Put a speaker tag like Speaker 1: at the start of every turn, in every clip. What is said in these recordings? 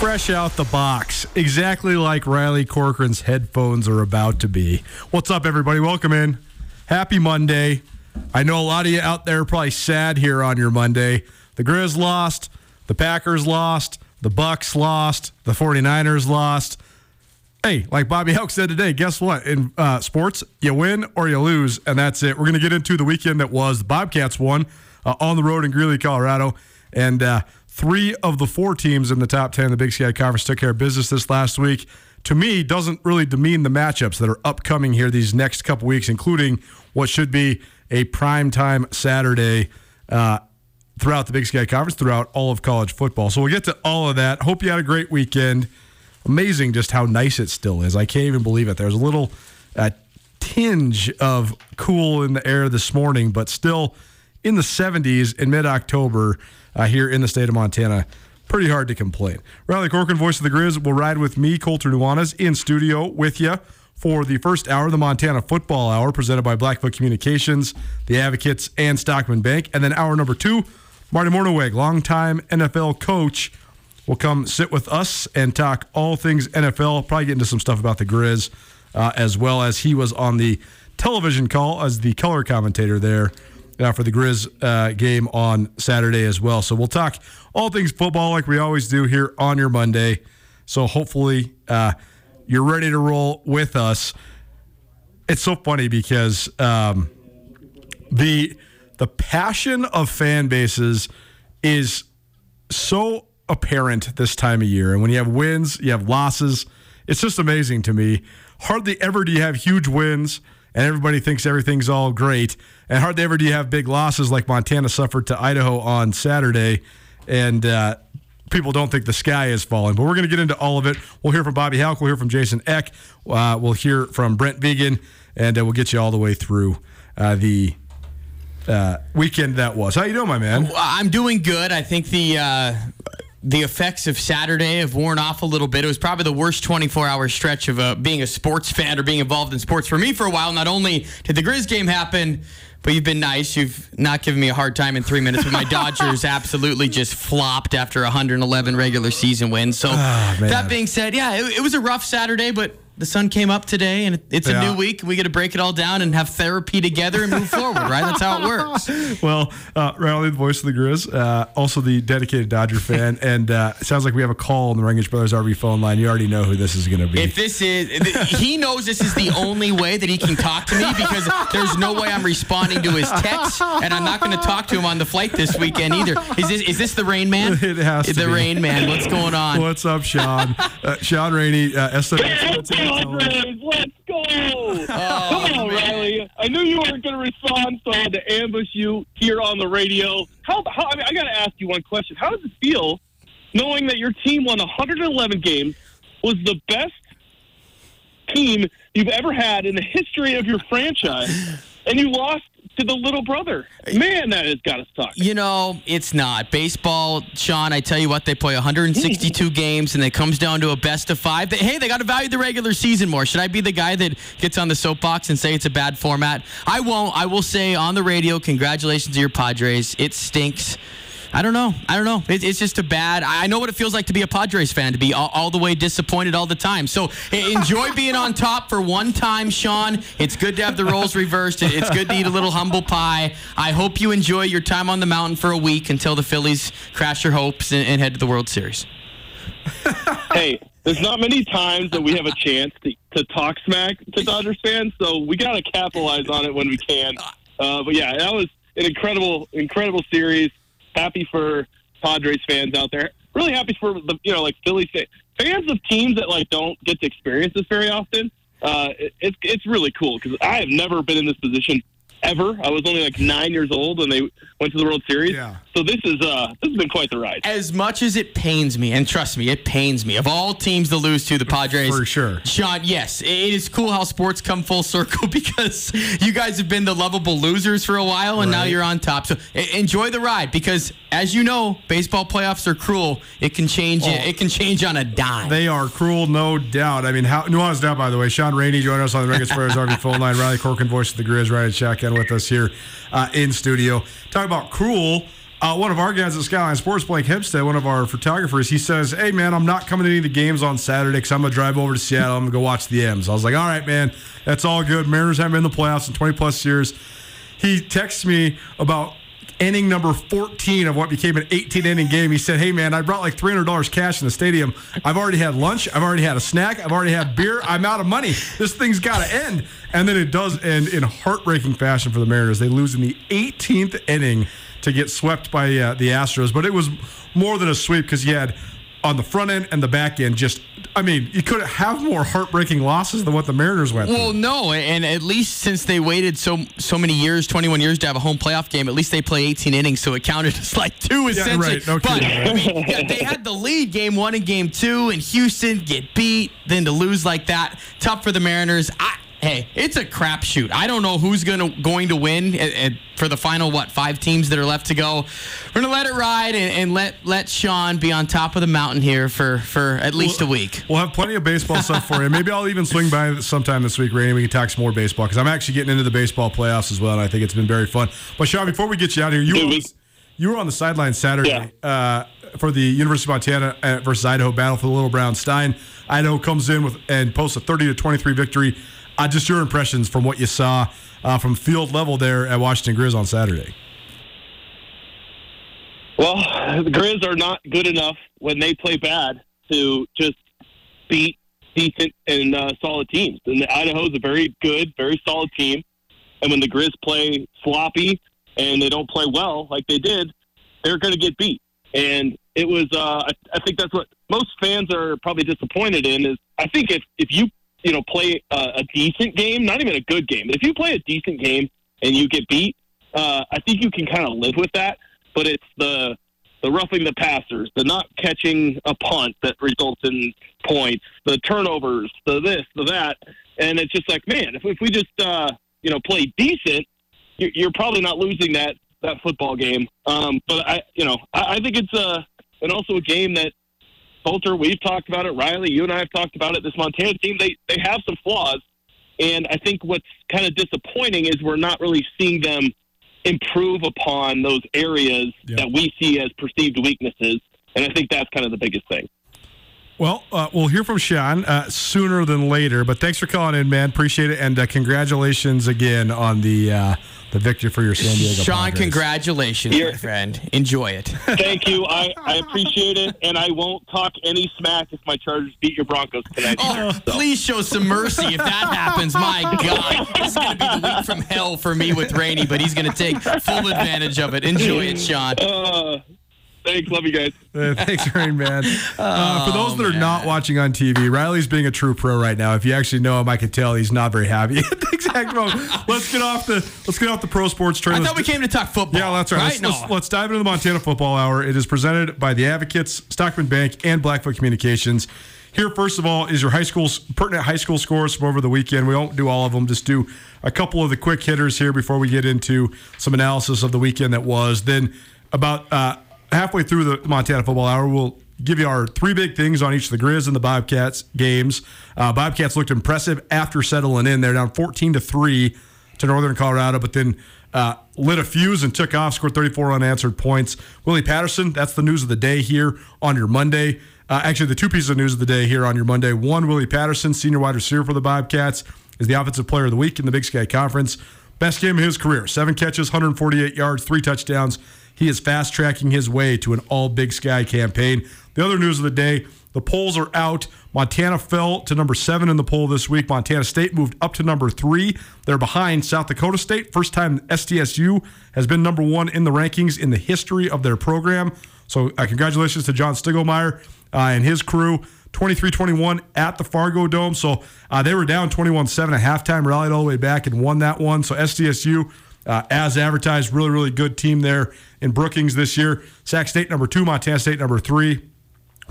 Speaker 1: Fresh out the box, exactly like Riley Corcoran's headphones are about to be. What's up, everybody? Welcome in. Happy Monday. I know a lot of you out there probably sad here on your Monday. The Grizz lost, the Packers lost, the Bucks lost, the 49ers lost. Hey, like Bobby Hauck said today, guess what? In uh, sports, you win or you lose, and that's it. We're going to get into the weekend that was. The Bobcats won uh, on the road in Greeley, Colorado, and uh, three of the four teams in the top 10 of the Big Sky Conference took care of business this last week. To me, doesn't really demean the matchups that are upcoming here these next couple weeks, including what should be a primetime Saturday uh, throughout the Big Sky Conference, throughout all of college football. So we'll get to all of that. Hope you had a great weekend. Amazing just how nice it still is. I can't even believe it. There's a little uh, tinge of cool in the air this morning, but still in the 70s in mid October uh, here in the state of Montana. Pretty hard to complain. Riley Corcoran, voice of the Grizz, will ride with me, Colter Nuanez, in studio with you for the first hour, of the Montana Football Hour, presented by Blackfoot Communications, the Advocates, and Stockman Bank. And then hour number two, Marty Mornhinweg, longtime NFL coach, will come sit with us and talk all things NFL. Probably get into some stuff about the Grizz, uh, as well as he was on the television call as the color commentator there uh, for the Grizz uh, game on Saturday as well. So we'll talk all things football like we always do here on your Monday. So hopefully uh, you're ready to roll with us. It's so funny because um, the the passion of fan bases is so apparent this time of year. And when you have wins, you have losses. It's just amazing to me. Hardly ever do you have huge wins and everybody thinks everything's all great. And hardly ever do you have big losses like Montana suffered to Idaho on Saturday. And uh, people don't think the sky is falling. But we're going to get into all of it. We'll hear from Bobby Hauck. We'll hear from Jason Eck. Uh, we'll hear from Brent Vigen. And uh, we'll get you all the way through uh, the uh, weekend that was. How you doing, my man?
Speaker 2: I'm doing good. I think the uh, the effects of Saturday have worn off a little bit. It was probably the worst 24 hour stretch of uh, being a sports fan or being involved in sports for me for a while. Not only did the Grizz game happen, but you've been nice. You've not given me a hard time in three minutes. But my Dodgers absolutely just flopped after 111 regular season wins. So
Speaker 1: man.
Speaker 2: that being said, yeah, it, it was a rough Saturday, but. The sun came up today, and it's a
Speaker 1: Yeah.
Speaker 2: new week. We got to break it all down and have therapy together and move forward, right? That's how it works.
Speaker 1: Well, uh, Riley, the voice of the Grizz, uh, also the dedicated Dodger fan, and uh, it sounds like we have a call on the Rangers Brothers RV phone line. You already know who this is going to be.
Speaker 2: If this is, he knows this is the only way that he can talk to me because there's no way I'm responding to his text, and I'm not going to talk to him on the flight this weekend either. Is this is this the Rain Man?
Speaker 1: It has to
Speaker 2: the
Speaker 1: be.
Speaker 2: Rain Man. What's going on?
Speaker 1: What's up, Sean? Uh, Sean Rainey, uh, SWX.
Speaker 3: Padres, let's go!
Speaker 2: Oh,
Speaker 3: Come on, oh, Riley. I knew you weren't going to respond, so I had to ambush you here on the radio. How? how I mean, I got to ask you one question. How does it feel knowing that your team won 111 games, was the best team you've ever had in the history of your franchise, and you lost to the little brother? Man, that has got to suck.
Speaker 2: You know, it's not. Baseball, Sean, I tell you what, they play 162 mm. games and it comes down to a best of five. They, hey, they got to value the regular season more. Should I be the guy that gets on the soapbox and say it's a bad format? I won't. I will say on the radio, congratulations to your Padres. It stinks. I don't know. I don't know. It, it's just a bad. I know what it feels like to be a Padres fan, to be all, all the way disappointed all the time. So enjoy being on top for one time, Sean. It's good to have the roles reversed. It's good to eat a little humble pie. I hope you enjoy your time on the mountain for a week until the Phillies crash your hopes and, and head to the World Series.
Speaker 3: hey, there's not many times that we have a chance to, to talk smack to Dodgers fans, so we got to capitalize on it when we can. Uh, but yeah, that was an incredible, incredible series. Happy for Padres fans out there. Really happy for the you know like Philly fans, of teams that like don't get to experience this very often. Uh, it, it's it's really cool because I have never been in this position ever. I was only like nine years old when they went to the World Series.
Speaker 1: Yeah.
Speaker 3: So this is uh this has been quite the ride.
Speaker 2: As much as it pains me, and trust me, it pains me. Of all teams to lose to, the Padres.
Speaker 1: For sure.
Speaker 2: Sean, yes, it is cool how sports come full circle because you guys have been the lovable losers for a while, and now you're on top. So enjoy the ride because, as you know, baseball playoffs are cruel. It can change. It can change on a dime.
Speaker 1: They are cruel, no doubt. I mean, how nuanced down, by the way. Sean Rainey joining us on the Vegas Spurs RV phone line. Riley Corcoran, voice of the Grizz, right at shotgun with us here uh, in studio. Talk about cruel. Uh, one of our guys at Skyline Sports, Blake Hempstead, one of our photographers, he says, Hey, man, I'm not coming to any of the games on Saturday because I'm going to drive over to Seattle. I'm going to go watch the M's. I was like, All right, man, that's all good. Mariners haven't been in the playoffs in 20 plus years. He texts me about inning number 14 of what became an 18 inning game. He said, Hey, man, I brought like $300 cash in the stadium. I've already had lunch. I've already had a snack. I've already had beer. I'm out of money. This thing's got to end. And then it does end in heartbreaking fashion for the Mariners. They lose in the 18th inning to get swept by uh, the Astros. But it was more than a sweep because you had on the front end and the back end just, I mean, you couldn't have more heartbreaking losses than what the Mariners went through.
Speaker 2: Well,
Speaker 1: through.
Speaker 2: no, and at least since they waited so so many years, 21 years to have a home playoff game, at least they play 18 innings, so it counted as like two essentially.
Speaker 1: right. No
Speaker 2: but I mean, yeah, they had the lead game one and game two, and Houston get beat, then to lose like that, tough for the Mariners. I, hey, it's a crapshoot. I don't know who's gonna going to win uh, uh, for the final what five teams that are left to go. We're gonna let it ride and, and let let Sean be on top of the mountain here for for at least a week.
Speaker 1: We'll have plenty of baseball stuff for you. Maybe I'll even swing by sometime this week, Rainey. We can talk some more baseball because I'm actually getting into the baseball playoffs as well, and I think it's been very fun. But Sean, before we get you out of here, you
Speaker 3: Dude,
Speaker 1: were, on the- you were on the sideline Saturday uh, for the University of Montana uh, versus Idaho battle for the Little Brown Stein. Idaho comes in with and posts a 30 to 23 victory. Uh, just your impressions from what you saw uh, from field level there at Washington Grizz on Saturday.
Speaker 3: Well, the Grizz are not good enough when they play bad to just beat decent and uh, solid teams. And Idaho is a very good, very solid team. And when the Grizz play sloppy and they don't play well like they did, they're going to get beat. And it was, uh, I, I think that's what most fans are probably disappointed in. Is I think if if you you know play a, a decent game, not even a good game, if you play a decent game and you get beat, uh, I think you can kind of live with that. But it's the the roughing the passers, the not catching a punt that results in points, the turnovers, the this, the that, and it's just like, man, if, if we just uh, you know play decent, you're, you're probably not losing that that football game. Um, but I, you know, I, I think it's a and also a game that Coulter, we've talked about it. Riley, you and I have talked about it. This Montana team, they they have some flaws, and I think what's kind of disappointing is we're not really seeing them improve upon those areas
Speaker 1: Yeah.
Speaker 3: that we see as perceived weaknesses. And I think that's kind of the biggest thing.
Speaker 1: Well, uh, we'll hear from Sean uh, sooner than later. But thanks for calling in, man. Appreciate it, and uh, congratulations again on the uh, the victory for your San Diego.
Speaker 2: Sean,
Speaker 1: Padres.
Speaker 2: congratulations,
Speaker 3: You're-
Speaker 2: my friend. Enjoy it.
Speaker 3: Thank you. I, I appreciate it, and I won't talk any smack if my Chargers beat your Broncos tonight.
Speaker 2: Oh, please show some mercy if that happens. My God, this is going to be the week from hell for me with Rainey, but he's going to take full advantage of it. Enjoy it, Sean.
Speaker 3: Thanks. Love you guys.
Speaker 1: Uh, thanks, Rain Man. Uh, for those that are
Speaker 2: man.
Speaker 1: not watching on TV, Riley's being a true pro right now. If you actually know him, I can tell he's not very happy at the exact moment. Let's get off the let's get off the pro sports train.
Speaker 2: I
Speaker 1: Let's
Speaker 2: thought we
Speaker 1: d-
Speaker 2: came to talk football.
Speaker 1: Yeah, that's right. Let's,
Speaker 2: No.
Speaker 1: let's, let's dive into the Montana Football Hour. It is presented by the Advocates, Stockman Bank, and Blackfoot Communications. Here, first of all, is your high school pertinent high school scores from over the weekend. We won't do all of them. Just do a couple of the quick hitters here before we get into some analysis of the weekend that was. Then, about uh, halfway through the Montana Football Hour, we'll give you our three big things on each of the Grizz and the Bobcats games. Uh, Bobcats looked impressive after settling in. They're down 14 to three to Northern Colorado, but then uh, lit a fuse and took off, scored 34 unanswered points. Willie Patterson, that's the news of the day here on your Monday. Uh, actually, the two pieces of news of the day here on your Monday. One, Willie Patterson, senior wide receiver for the Bobcats, is the offensive player of the week in the Big Sky Conference. Best game of his career. Seven catches, 148 yards, three touchdowns. He is fast tracking his way to an all Big Sky campaign. The other news of the day the polls are out. Montana fell to number seven in the poll this week. Montana State moved up to number three. They're behind South Dakota State. First time SDSU has been number one in the rankings in the history of their program. So, uh, congratulations to John Stiegelmeier uh, and his crew. 23 21 at the Fargo Dome. So, uh, they were down 21 7 at halftime, rallied all the way back and won that one. So, SDSU, uh, as advertised, really, really good team there in Brookings this year. Sac State number two, Montana State number three.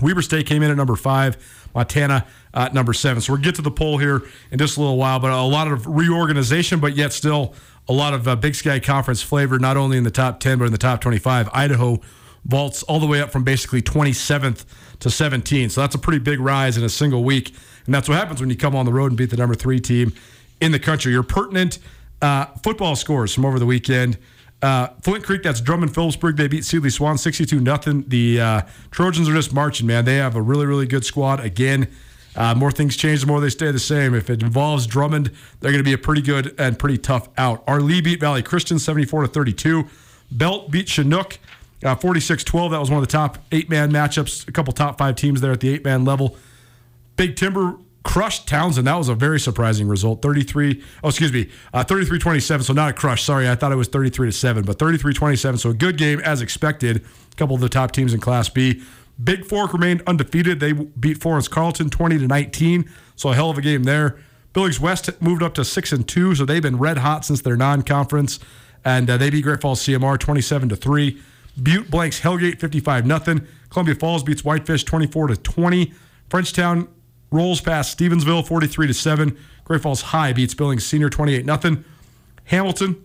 Speaker 1: Weber State came in at number five, Montana at number seven. So we'll get to the poll here in just a little while, but a lot of reorganization, but yet still a lot of uh, Big Sky Conference flavor, not only in the top 10, but in the top 25. Idaho vaults all the way up from basically 27th to 17. So that's a pretty big rise in a single week. And that's what happens when you come on the road and beat the number three team in the country. You're pertinent uh, football scores from over the weekend. Uh, Flint Creek, that's Drummond Philipsburg. They beat Seeley Swan 62 nothing. The uh, Trojans are just marching, man. They have a really, really good squad. Again, uh, more things change, the more they stay the same. If it involves Drummond, they're going to be a pretty good and pretty tough out. Arlee beat Valley Christian 74 to 32. Belt beat Chinook uh, 46 12. That was one of the top eight man matchups, a couple top five teams there at the eight man level. Big Timber crushed Townsend. That was a very surprising result. 33, oh, excuse me, uh, 33 27. So not a crush. Sorry, I thought it was 33 to 7, but 33 27. So a good game as expected. A couple of the top teams in Class B. Big Fork remained undefeated. They beat Florence Carlton 20 to 19. So a hell of a game there. Billings West moved up to 6 and 2. So they've been red hot since their non conference. And uh, they beat Great Falls CMR 27 to 3. Butte blanks Hellgate 55 0. Columbia Falls beats Whitefish 24 to 20. Frenchtown rolls past Stevensville 43 to 7. Great Falls High beats Billings Senior 28 0. Hamilton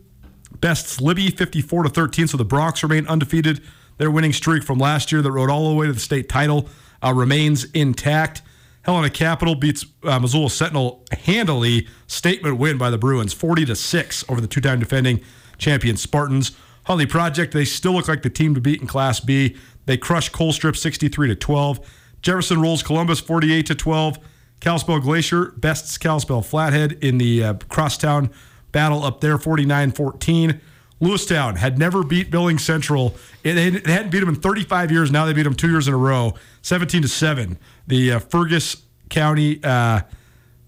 Speaker 1: bests Libby 54 to 13. So the Broncs remain undefeated. Their winning streak from last year that rode all the way to the state title uh, remains intact. Helena Capital beats uh, Missoula Sentinel handily. Statement win by the Bruins, 40 to six over the two-time defending champion Spartans. Huntley Project, they still look like the team to beat in Class B. They crush Colstrip 63 to 12. Jefferson rolls Columbus 48 to 12. Kalispell Glacier bests Kalispell Flathead in the uh, crosstown battle up there 49 14. Lewistown had never beat Billings Central. It, they hadn't beat them in 35 years. Now they beat them two years in a row, 17 to 7. The uh, Fergus County uh,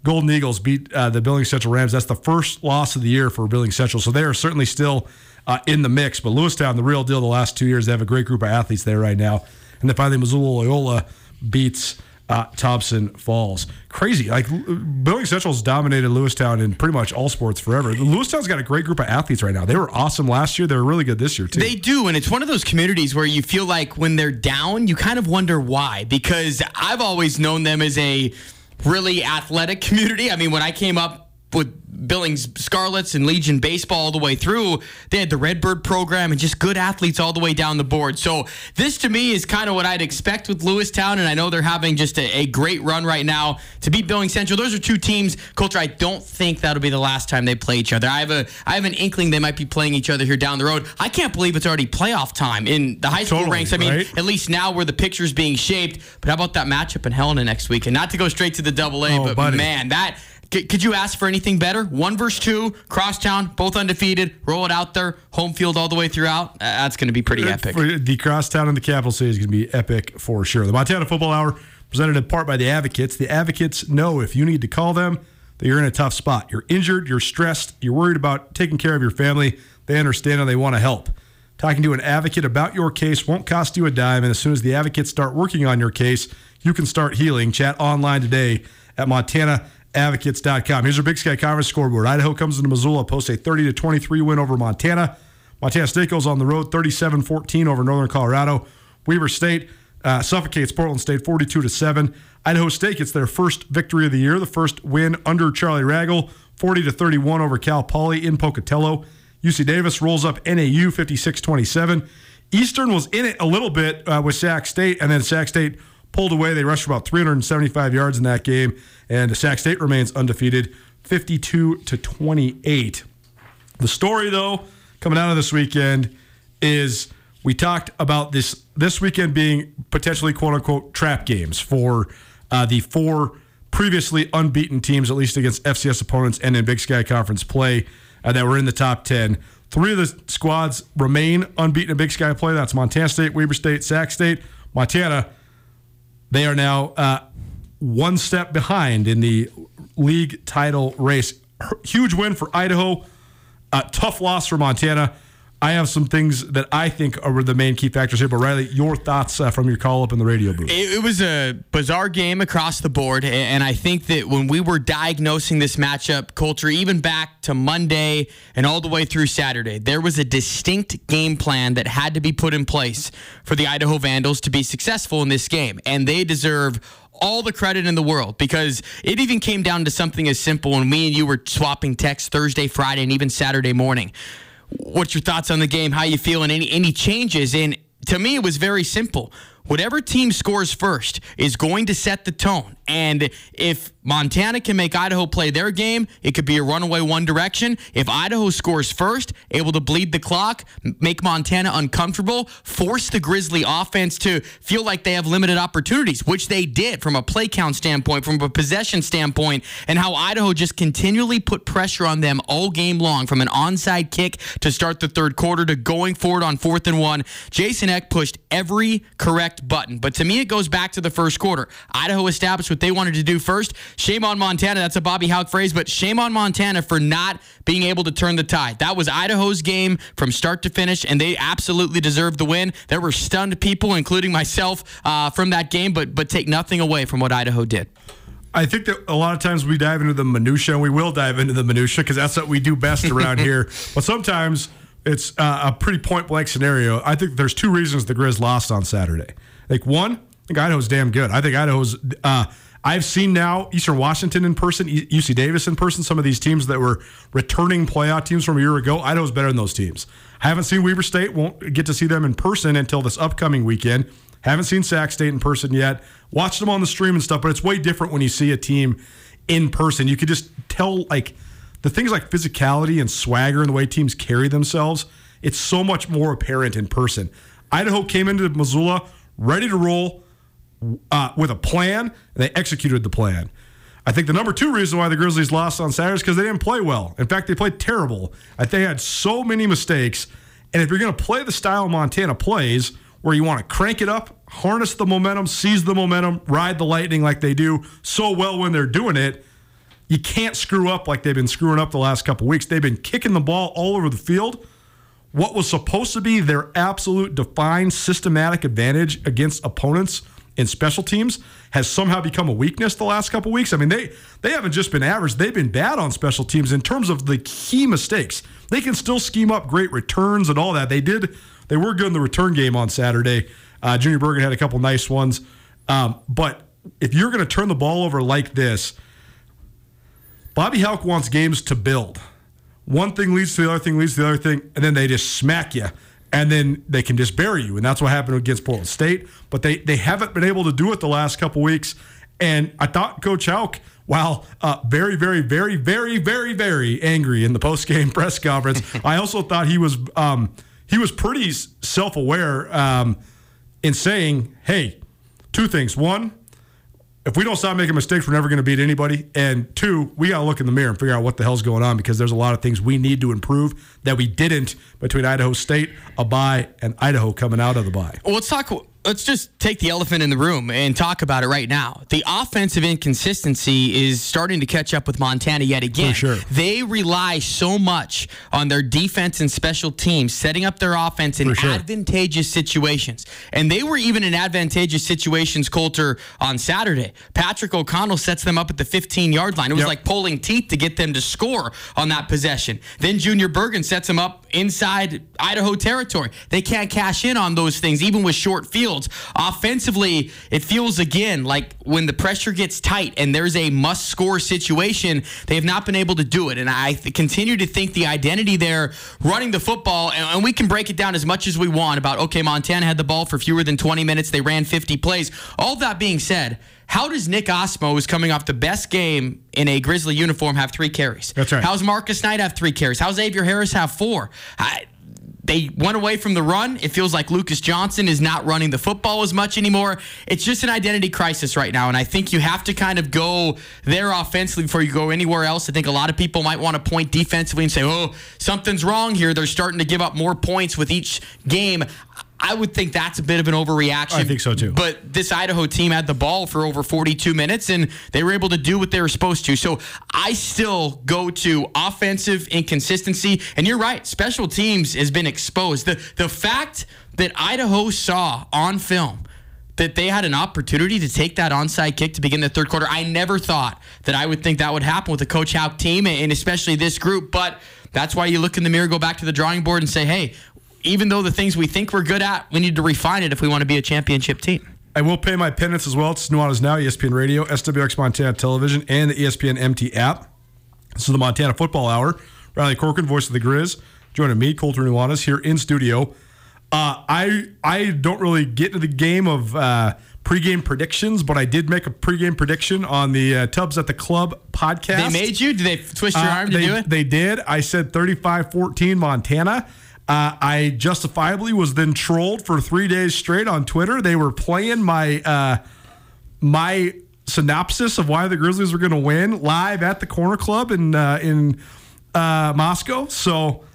Speaker 1: Golden Eagles beat uh, the Billings Central Rams. That's the first loss of the year for Billings Central. So they are certainly still uh, in the mix. But Lewistown, the real deal the last two years, they have a great group of athletes there right now. And then finally, Missoula Loyola beats uh, Thompson Falls. Crazy. Like Billings Central's dominated Lewistown in pretty much all sports forever. Lewistown's got a great group of athletes right now. They were awesome last year. They were really good this year too.
Speaker 2: They do, and it's one of those communities where you feel like when they're down, you kind of wonder why. Because I've always known them as a really athletic community. I mean, when I came up with Billings Scarlets and Legion baseball all the way through. They had the Redbird program and just good athletes all the way down the board. So this to me is kind of what I'd expect with Lewistown, and I know they're having just a, a great run right now to beat Billings Central. Those are two teams, Colter. I don't think that'll be the last time they play each other. I have a I have an inkling they might be playing each other here down the road. I can't believe it's already playoff time in the high school
Speaker 1: Totally,
Speaker 2: ranks. I mean,
Speaker 1: right?
Speaker 2: at least now where the picture's being shaped. But how about that matchup in Helena next week? And not to go straight to the double A,
Speaker 1: Oh,
Speaker 2: but
Speaker 1: buddy.
Speaker 2: man, that C- could you ask for anything better? One versus two, crosstown, both undefeated, roll it out there, home field all the way throughout. Uh, that's going to be pretty epic.
Speaker 1: For the crosstown and the capital city is going to be epic for sure. The Montana Football Hour presented in part by the Advocates. The Advocates know if you need to call them that you're in a tough spot. You're injured, you're stressed, you're worried about taking care of your family. They understand and they want to help. Talking to an advocate about your case won't cost you a dime, and as soon as the advocates start working on your case, you can start healing. Chat online today at MontanaAdvocates.com. Here's our Big Sky Conference scoreboard. Idaho comes into Missoula, posts a 30 to 23 win over Montana. Montana State goes on the road 37 14 over Northern Colorado. Weber State uh, suffocates Portland State 42 to 7. Idaho State gets their first victory of the year, the first win under Charlie Ragle 40 to 31 over Cal Poly in Pocatello. UC Davis rolls up NAU 56 27. Eastern was in it a little bit uh, with Sac State, and then Sac State pulled away. They rushed for about 375 yards in that game, and Sac State remains undefeated 52 to 28. The story, though, coming out of this weekend is we talked about this this weekend being potentially quote unquote trap games for uh, the four previously unbeaten teams, at least against FCS opponents and in Big Sky Conference play, uh, that were in the top 10. Three of the squads remain unbeaten in Big Sky play. That's Montana State, Weber State, Sac State. Montana, they are now uh, one step behind in the league title race. Huge win for Idaho. Uh, tough loss for Montana. I have some things that I think are the main key factors here. But Riley, your thoughts uh, from your call up in the radio booth?
Speaker 2: It, it, was a bizarre game across the board, and I think that when we were diagnosing this matchup Colter, even back to Monday and all the way through Saturday, there was a distinct game plan that had to be put in place for the Idaho Vandals to be successful in this game, and they deserve all the credit in the world because it even came down to something as simple when me and you were swapping texts Thursday, Friday, and even Saturday morning. What's your thoughts on the game? How you feeling? Any any changes? And to me, it was very simple. Whatever team scores first is going to set the tone. And if Montana can make Idaho play their game, it could be a runaway one direction. If Idaho scores first, able to bleed the clock, make Montana uncomfortable, force the Grizzly offense to feel like they have limited opportunities, which they did from a play count standpoint, from a possession standpoint, and how Idaho just continually put pressure on them all game long from an onside kick to start the third quarter to going forward on fourth and one. Jason Eck pushed every correct button. But to me, it goes back to the first quarter. Idaho established what they wanted to do first. Shame on Montana. That's a Bobby Hauck phrase, but shame on Montana for not being able to turn the tide. That was Idaho's game from start to finish, and they absolutely deserved the win. There were stunned people, including myself, uh, from that game, but but take nothing away from what Idaho did.
Speaker 1: I think that a lot of times we dive into the minutia, and we will dive into the minutia because that's what we do best around here. But sometimes it's uh, a pretty point blank scenario. I think there's two reasons the Grizz lost on Saturday. Like one, I think Idaho's damn good. I think Idaho's. Uh, I've seen now Eastern Washington in person, UC Davis in person. Some of these teams that were returning playoff teams from a year ago. Idaho's better than those teams. I haven't seen Weber State. Won't get to see them in person until this upcoming weekend. Haven't seen Sac State in person yet. Watched them on the stream and stuff, but it's way different when you see a team in person. You could just tell like the things like physicality and swagger and the way teams carry themselves. It's so much more apparent in person. Idaho came into Missoula ready to roll uh, with a plan, and they executed the plan. I think the number two reason why the Grizzlies lost on Saturday is because they didn't play well. In fact, they played terrible. They had so many mistakes. And if you're going to play the style Montana plays, where you want to crank it up, harness the momentum, seize the momentum, ride the lightning like they do so well when they're doing it, you can't screw up like they've been screwing up the last couple weeks. They've been kicking the ball all over the field what was supposed to be their absolute defined systematic advantage against opponents in special teams has somehow become a weakness the last couple weeks. I mean, they they haven't just been average; they've been bad on special teams in terms of the key mistakes. They can still scheme up great returns and all that. They did. They were good in the return game on Saturday. Uh, Junior Bergen had a couple nice ones, um, but if you're going to turn the ball over like this, Bobby Hauck wants games to build one thing leads to the other thing leads to the other thing, and then they just smack you. And then they can just bury you. And that's what happened against Portland State. But they, they haven't been able to do it the last couple weeks. And I thought Coach Hauck, while uh, very, very, very, very, very, very angry in the post game press conference, I also thought he was um, he was pretty self aware um, in saying, "Hey, two things. One, if we don't stop making mistakes, we're never going to beat anybody. And two, we got to look in the mirror and figure out what the hell's going on because there's a lot of things we need to improve that we didn't between Idaho State, a bye, and Idaho coming out of the bye.
Speaker 2: Well, let's talk let's just take the elephant in the room and talk about it right now. The offensive inconsistency is starting to catch up with Montana yet again.
Speaker 1: For sure.
Speaker 2: They rely so much on their defense and special teams setting up their offense in
Speaker 1: sure.
Speaker 2: advantageous situations. And they were even in advantageous situations, Colter, on Saturday. Patrick O'Connell sets them up at the 15 yard line. It was
Speaker 1: Yep.
Speaker 2: like pulling teeth to get them to score on that possession. Then Junior Bergen sets them up inside Idaho territory. They can't cash in on those things, even with short fields. Offensively, it feels again like when the pressure gets tight and there's a must score situation, they have not been able to do it. And I th- continue to think the identity there running the football, and, and we can break it down as much as we want about, okay, Montana had the ball for fewer than 20 minutes, they ran 50 plays. All that being said, How does Nick Ostmo, who's coming off the best game in a Grizzly uniform, have three carries?
Speaker 1: That's right.
Speaker 2: How's Marcus Knight have three carries? How's Xavier Harris have four? I, they went away from the run. It feels like Lucas Johnson is not running the football as much anymore. It's just an identity crisis right now. And I think you have to kind of go there offensively before you go anywhere else. I think a lot of people might want to point defensively and say, oh, something's wrong here. They're starting to give up more points with each game. I would think that's a bit of an overreaction.
Speaker 1: I think so, too.
Speaker 2: But this Idaho team had the ball for over 42 minutes and they were able to do what they were supposed to. So I still go to offensive inconsistency. And you're right, special teams has been exposed. The the fact that Idaho saw on film that they had an opportunity to take that onside kick to begin the third quarter. I never thought that I would think that would happen with a Coach Hauck team and especially this group. But that's why you look in the mirror, go back to the drawing board, and say, hey, even though the things we think we're good at, we need to refine it if we want to be a championship team.
Speaker 1: I will pay my penance as well. It's Nuanez Now, ESPN Radio, SWX Montana Television, and the ESPN MT app. This is the Montana Football Hour. Riley Corcoran, voice of the Grizz, joining me, Colter Nuanez, here in studio. Uh, I I don't really get into the game of uh, pregame predictions, but I did make a pregame prediction on the uh, Tubs at the Club podcast.
Speaker 2: They made you? Did they twist your
Speaker 1: Uh,
Speaker 2: arm to
Speaker 1: they,
Speaker 2: do it?
Speaker 1: They did. I said 35 14 Montana. Uh, I justifiably was then trolled for three days straight on Twitter. They were playing my uh, my synopsis of why the Grizzlies were going to win live at the Corner Club in uh, in uh, Moscow. So,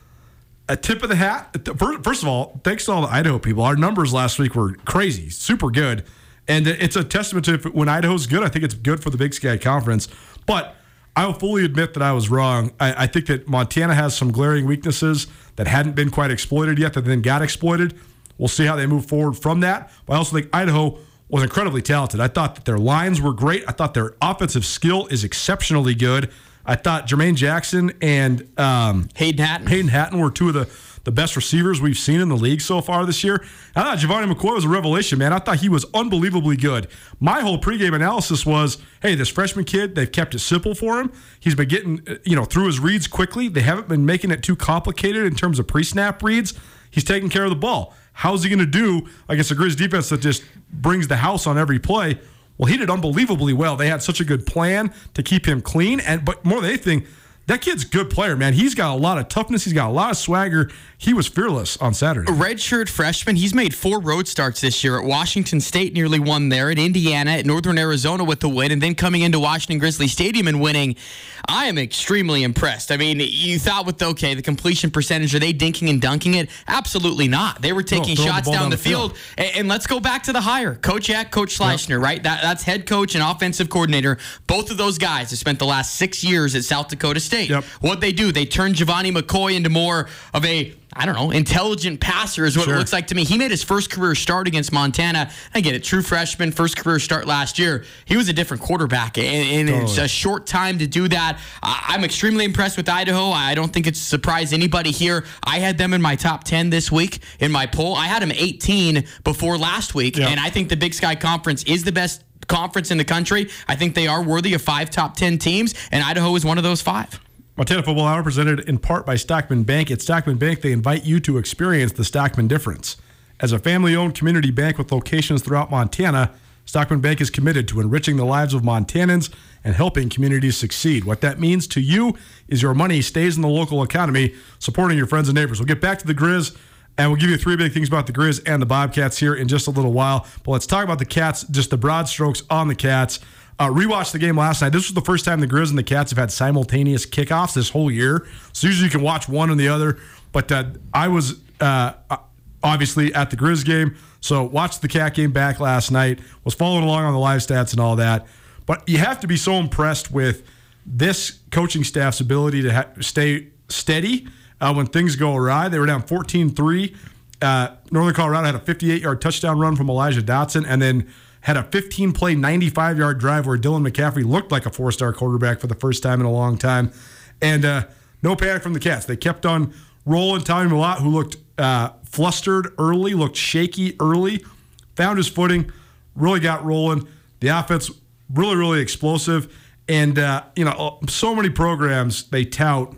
Speaker 1: a tip of the hat. First of all, thanks to all the Idaho people. Our numbers last week were crazy, super good, and it's a testament to when Idaho's good. I think it's good for the Big Sky Conference, but. I will fully admit that I was wrong. I, I think that Montana has some glaring weaknesses that hadn't been quite exploited yet, that then got exploited. We'll see how they move forward from that. But I also think Idaho was incredibly talented. I thought that their lines were great. I thought their offensive skill is exceptionally good. I thought Jermaine Jackson and um,
Speaker 2: Hayden Hatten.
Speaker 1: Hayden Hatten were two of the, the best receivers we've seen in the league so far this year. I thought Gevani McCoy was a revelation, man. I thought he was unbelievably good. My whole pregame analysis was, hey, this freshman kid, they've kept it simple for him. He's been getting, uh, you know, through his reads quickly. They haven't been making it too complicated in terms of pre-snap reads. He's taking care of the ball. How's he going to do against a Grizz defense that just brings the house on every play? Well, he did unbelievably well. They had such a good plan to keep him clean, and but more than anything, that kid's a good player, man. He's got a lot of toughness. He's got a lot of swagger. He was fearless on Saturday.
Speaker 2: A redshirt freshman. He's made four road starts this year at Washington State, nearly won there, at Indiana, at Northern Arizona with the win, and then coming into Washington Grizzly Stadium and winning. I am extremely impressed. I mean, you thought with okay, the completion percentage are they dinking and dunking it? Absolutely not. They were taking
Speaker 1: the
Speaker 2: shots
Speaker 1: ball
Speaker 2: down,
Speaker 1: down
Speaker 2: the
Speaker 1: the
Speaker 2: field. And, and let's go back to the hire, Coach Eck, Coach Schleichner, right? That, that's head coach and offensive coordinator. Both of those guys have spent the last six years at South Dakota State.
Speaker 1: Yep.
Speaker 2: What they do, they turn Gevani McCoy into more of a I don't know, intelligent passer is what
Speaker 1: Sure.
Speaker 2: it looks like to me. He made his first career start against Montana. I get it, true freshman, first career start last year. He was a different quarterback, and, and it's
Speaker 1: Totally.
Speaker 2: a short time to do that. I'm extremely impressed with Idaho. I don't think it's a surprise anybody here. I had them in my top 10 this week in my poll. I had them 18 before last week,
Speaker 1: Yeah.
Speaker 2: and I think the Big Sky Conference is the best conference in the country. I think they are worthy of five top 10 teams, and Idaho is one of those five.
Speaker 1: Montana Football Hour presented in part by Stockman Bank. At Stockman Bank, they invite you to experience the Stockman difference. As a family owned community bank with locations throughout Montana, Stockman Bank is committed to enriching the lives of Montanans and helping communities succeed. What that means to you is your money stays in the local economy, supporting your friends and neighbors. We'll get back to the Grizz, and we'll give you three big things about the Grizz and the Bobcats here in just a little while. But let's talk about the Cats, just the broad strokes on the Cats. Uh, rewatched the game last night. This was the first time the Grizz and the Cats have had simultaneous kickoffs this whole year. So usually you can watch one and the other. But uh, I was uh, obviously at the Grizz game, so watched the Cat game back last night. Was following along on the live stats and all that. But you have to be so impressed with this coaching staff's ability to ha- stay steady uh, when things go awry. They were down 14 3. Uh, Northern Colorado had a 58 yard touchdown run from Elijah Dotson and then had a 15 play, 95 yard drive where Dylan McCaffrey looked like a four star quarterback for the first time in a long time. And uh, no panic from the Cats. They kept on rolling. Tommy Mellott, who looked uh, flustered early, looked shaky early, found his footing, really got rolling. The offense really, really explosive. And, uh, you know, so many programs they tout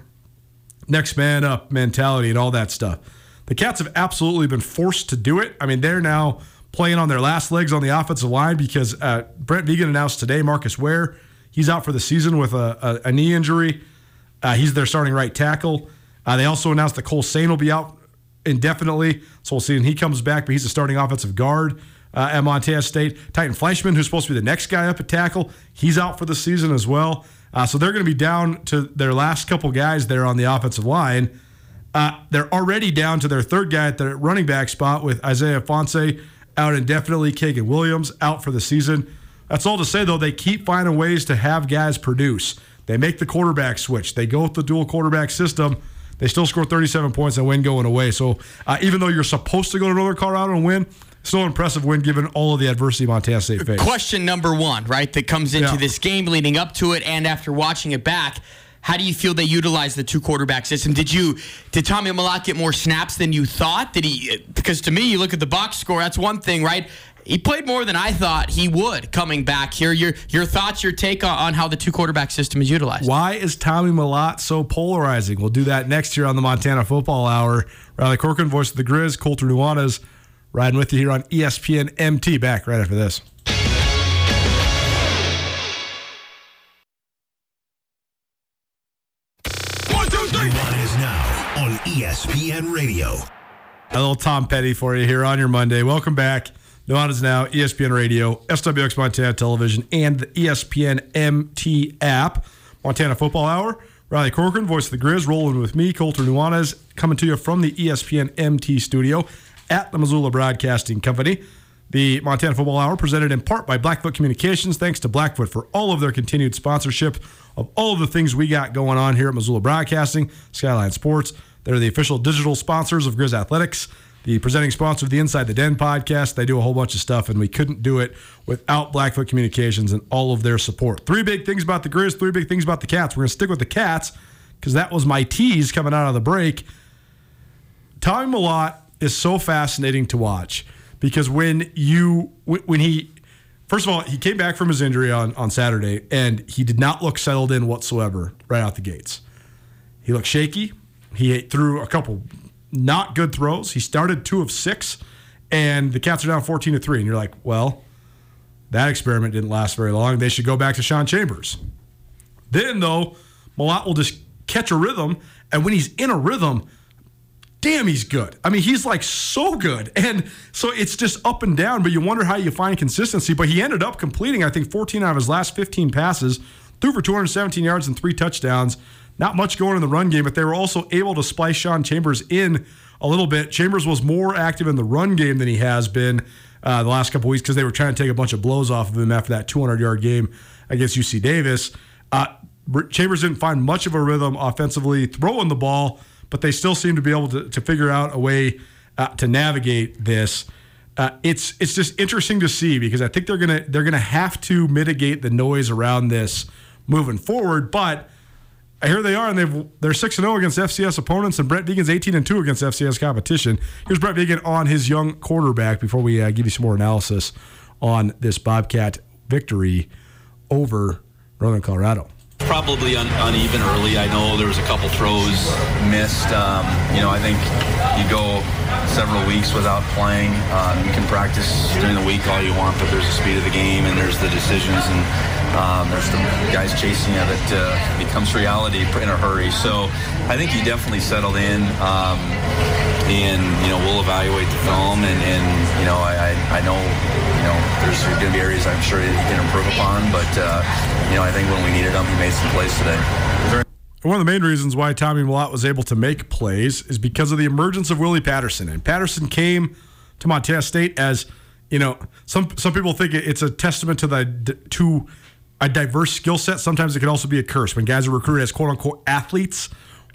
Speaker 1: next man up mentality and all that stuff. The Cats have absolutely been forced to do it. I mean, they're now playing on their last legs on the offensive line because uh, Brent Vigen announced today Marcus Wehr he's out for the season with a, a, a knee injury. Uh, he's their starting right tackle. Uh, they also announced that Cole Sane will be out indefinitely, so we'll see when he comes back. But he's a starting offensive guard uh, at Montana State. Titan Fleischman, who's supposed to be the next guy up at tackle, he's out for the season as well. Uh, so they're going to be down to their last couple guys there on the offensive line. Uh, they're already down to their third guy at the running back spot with Isaiah Ifanse out indefinitely. Kagan Williams out for the season. That's all to say, though, they keep finding ways to have guys produce. They make the quarterback switch. They go with the dual quarterback system. They still score 37 points and win going away. So uh, even though you're supposed to go to Northern Colorado and win, still impressive win given all of the adversity Montana State faced.
Speaker 2: Question number one, right, that comes into
Speaker 1: Yeah.
Speaker 2: this game leading up to it and after watching it back. How do you feel they utilized the two quarterback system? Did you did Tommy Mellott get more snaps than you thought? Did he? Because to me, you look at the box score. That's one thing, right? He played more than I thought he would coming back here. Your your thoughts, your take on, on how the two quarterback system is utilized?
Speaker 1: Why is Tommy Mellott so polarizing? We'll do that next year on the Montana Football Hour. Riley Corcoran, voice of the Grizz, Colter Nuanez, riding with you here on ESPN MT. Back right after this.
Speaker 4: One, two, three.
Speaker 5: Nuanez now on ESPN Radio.
Speaker 1: A little Tom Petty for you here on your Monday. Welcome back. Nuanez now, E ESPN Radio, SWX Montana Television, and the ESPN MT app. Montana Football Hour. Riley Corcoran, voice of the Grizz, rolling with me, Colter Nuanez, coming to you from the ESPN MT studio at the Missoula Broadcasting Company. The Montana Football Hour presented in part by Blackfoot Communications. Thanks to Blackfoot for all of their continued sponsorship of all of the things we got going on here at Missoula Broadcasting, Skyline Sports. They're the official digital sponsors of Grizz Athletics, the presenting sponsor of the Inside the Den podcast. They do a whole bunch of stuff, and we couldn't do it without Blackfoot Communications and all of their support. Three big things about the Grizz, three big things about the Cats. We're going to stick with the Cats because that was my tease coming out of the break. Tommy Mellott is so fascinating to watch because when you when he first of all he came back from his injury on on Saturday and he did not look settled in whatsoever right out the gates. He looked shaky. He threw a couple not good throws. He started two of six, and the Cats are down fourteen to three. And you're like, well, that experiment didn't last very long. They should go back to Sean Chambers. Then though, Mellott will just catch a rhythm, and when he's in a rhythm, damn, he's good. I mean, he's like so good. And so it's just up and down, but you wonder how you find consistency. But he ended up completing, I think, 14 out of his last 15 passes, threw for 217 yards and three touchdowns. Not much going in the run game, but they were also able to splice Sean Chambers in a little bit. Chambers was more active in the run game than he has been uh, the last couple weeks because they were trying to take a bunch of blows off of him after that 200 yard game against UC Davis. Uh, Chambers didn't find much of a rhythm offensively throwing the ball, but they still seem to be able to, to figure out a way uh, to navigate this. Uh, it's it's just interesting to see because I think they're gonna they're gonna have to mitigate the noise around this moving forward. But here they are, and they've they're six and zero against FCS opponents, and Brett Vigen's eighteen and two against FCS competition. Here's Brett Vegan on his young quarterback before we uh, give you some more analysis on this Bobcat victory over Northern Colorado.
Speaker 6: Probably un- uneven early. I know there was a couple throws missed. Um, you know, I think you go several weeks without playing. Um, you can practice during the week all you want, but there's the speed of the game and there's the decisions and um, there's the guys chasing you that uh, becomes reality in a hurry. So I think he definitely settled in. Um, and you know we'll evaluate the film and, and you know I, I know know there's going to be areas I'm sure he can improve upon but uh, you know I think when we needed him he made some plays today.
Speaker 1: One of the main reasons why Tommy Mellott was able to make plays is because of the emergence of Willie Patterson. And Patterson came to Montana State as, you know, some some people think it's a testament to the to a diverse skill set. Sometimes it can also be a curse when guys are recruited as quote unquote athletes.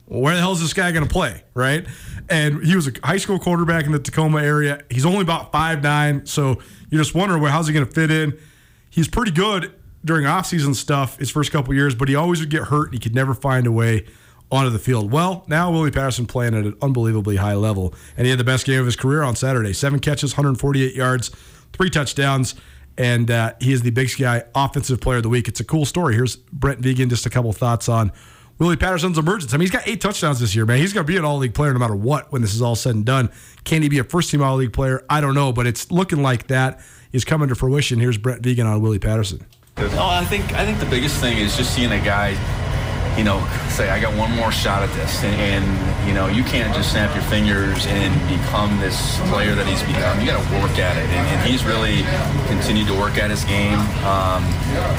Speaker 1: Where the hell is this guy going to play, right? And he was a high school quarterback in the Tacoma area. He's only about five nine, so you just wondering, well, how's he going to fit in? He's pretty good during offseason stuff his first couple years, but he always would get hurt and he could never find a way onto the field. Well, now Willie Patterson playing at an unbelievably high level, and he had the best game of his career on Saturday. Seven catches, 148 yards, three touchdowns, and uh, he is the Big Sky Offensive Player of the Week. It's a cool story. Here's Brent Vigen, just a couple thoughts on Willie Patterson's emergence. I mean, he's got eight touchdowns this year, man. He's going to be an all league player no matter what when this is all said and done. Can he be a first team all league player? I don't know, but it's looking like that is coming to fruition. Here's Brent Vigen on Willie Patterson.
Speaker 6: Oh, I think I think the biggest thing is just seeing a guy, you know, say I got one more shot at this, and, and you know you can't just snap your fingers and become this player that he's become. You got to work at it, and, and, he's really continued to work at his game. Um,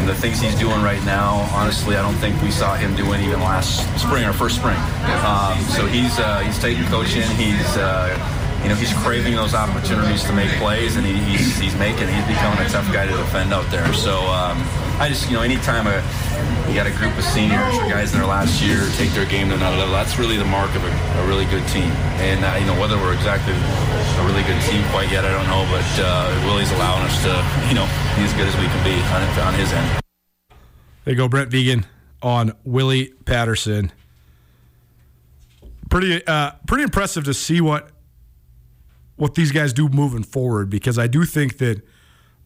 Speaker 6: and the things he's doing right now, honestly, I don't think we saw him doing even last spring or first spring. Um, so he's uh, he's taking coaching. He's uh, you know, he's craving those opportunities to make plays, and he, he's, he's making. He's becoming a tough guy to defend out there. So um, I just, you know, anytime a, you got a group of seniors or guys in their last year take their game to another level, that's really the mark of a, a really good team. And uh, you know, whether we're exactly a really good team quite yet, I don't know. But uh, Willie's allowing us to, you know, be as good as we can be on, on his end.
Speaker 1: There you go, Brent Vigen on Willie Patterson. Pretty, uh, pretty impressive to see what what these guys do moving forward because I do think that